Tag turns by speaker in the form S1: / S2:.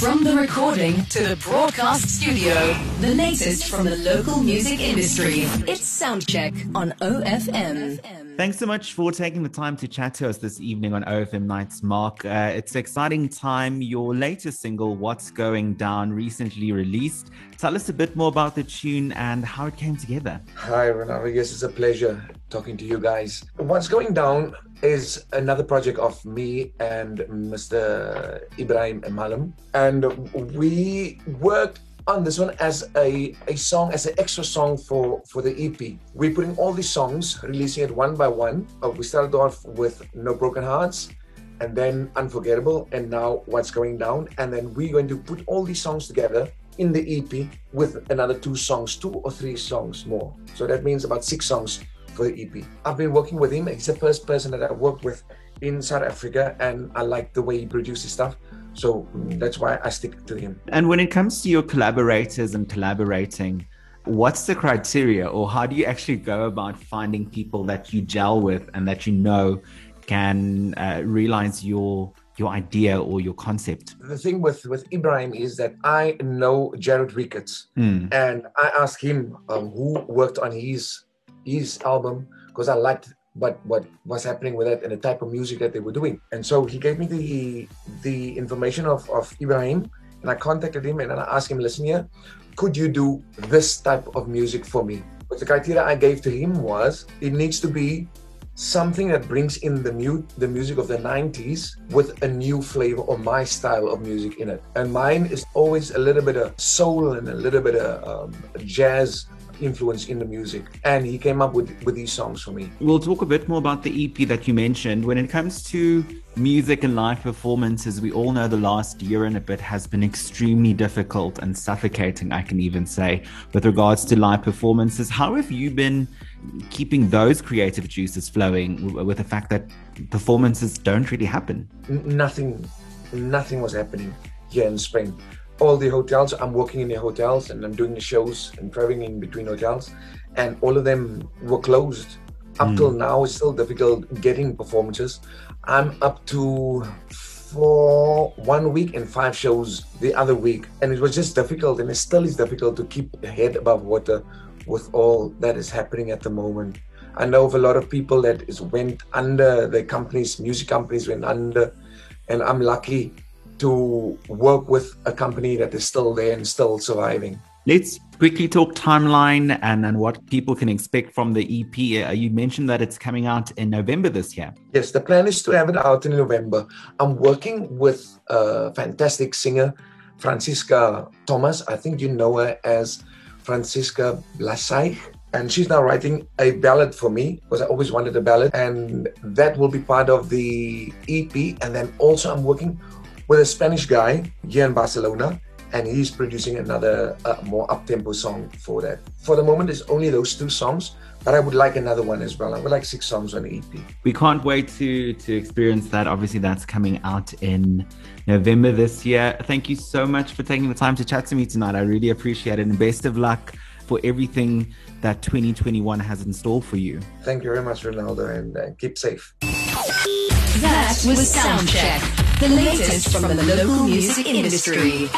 S1: From the recording to the broadcast studio, the latest from the local music industry. It's Soundcheck on OFM.
S2: Thanks so much for taking the time to chat to us this evening on OFM Nights, Mark. Uh, it's an exciting time. Your latest single, What's Going Down, recently released. Tell us a bit more about the tune and how it came together.
S3: Hi, Renaldo. Yes, it's a pleasure talking to you guys. What's Going Down is another project of me and Mr. Ibrahim Malam. And we worked on this one as a, a song, as an extra song for, for the EP. We're putting all these songs, releasing it one by one. Uh, we started off with No Broken Hearts, and then Unforgettable, and now What's Going Down. And then we're going to put all these songs together in the EP with another two songs, two or three songs more. So that means about six songs for the EP. I've been working with him. He's the first person that I worked with in South Africa, and I like the way he produces stuff. So that's why I stick to him.
S2: And when it comes to your collaborators and collaborating, what's the criteria or how do you actually go about finding people that you gel with and that you know can uh, realize your your idea or your concept?
S3: The thing with with Ibrahim is that I know Jarrod Ricketts, mm. and I asked him um, who worked on his his album because I liked what what was happening with it and the type of music that they were doing. And so he gave me the the information of, of Ibrahim and I contacted him and I asked him, listen here, could you do this type of music for me? But the criteria I gave to him was it needs to be something that brings in the new the music of the 90s with a new flavor or my style of music in it and mine is always a little bit of soul and a little bit of um, jazz influence in the music. And he came up with, with these songs for me.
S2: We'll talk a bit more about the EP that you mentioned. When it comes to music and live performances, we all know the last year and a bit has been extremely difficult and suffocating, I can even say, with regards to live performances. How have you been keeping those creative juices flowing with the fact that performances don't really happen?
S3: Nothing, nothing was happening here in Spain all the hotels. I'm working in the hotels and I'm doing the shows and traveling in between hotels, and all of them were closed. Up mm. till now, it's still difficult getting performances. I'm up to for one week and five shows the other week, and it was just difficult, and it still is difficult to keep head above water with all that is happening at the moment. I know of a lot of people that is went under. The companies, music companies, went under, and I'm lucky to work with a company that is still there and still surviving.
S2: Let's quickly talk timeline and, and what people can expect from the EP. Uh, you mentioned that it's coming out in November this year.
S3: Yes, the plan is to have it out in November. I'm working with a fantastic singer, Francisca Thomas. I think you know her as Francisca Blasai. And she's now writing a ballad for me because I always wanted a ballad. And that will be part of the EP. And then also, I'm working with a Spanish guy here in Barcelona, and he's producing another uh, more up-tempo song for that. For the moment, it's only those two songs, but I would like another one as well. I would like six songs on the EP.
S2: We can't wait to to experience that. Obviously, that's coming out in November this year. Thank you so much for taking the time to chat to me tonight. I really appreciate it, and best of luck for everything that 2021 has in store for you.
S3: Thank you very much, Renaldo, and uh, keep safe.
S1: That was Soundcheck, the latest from the local music industry.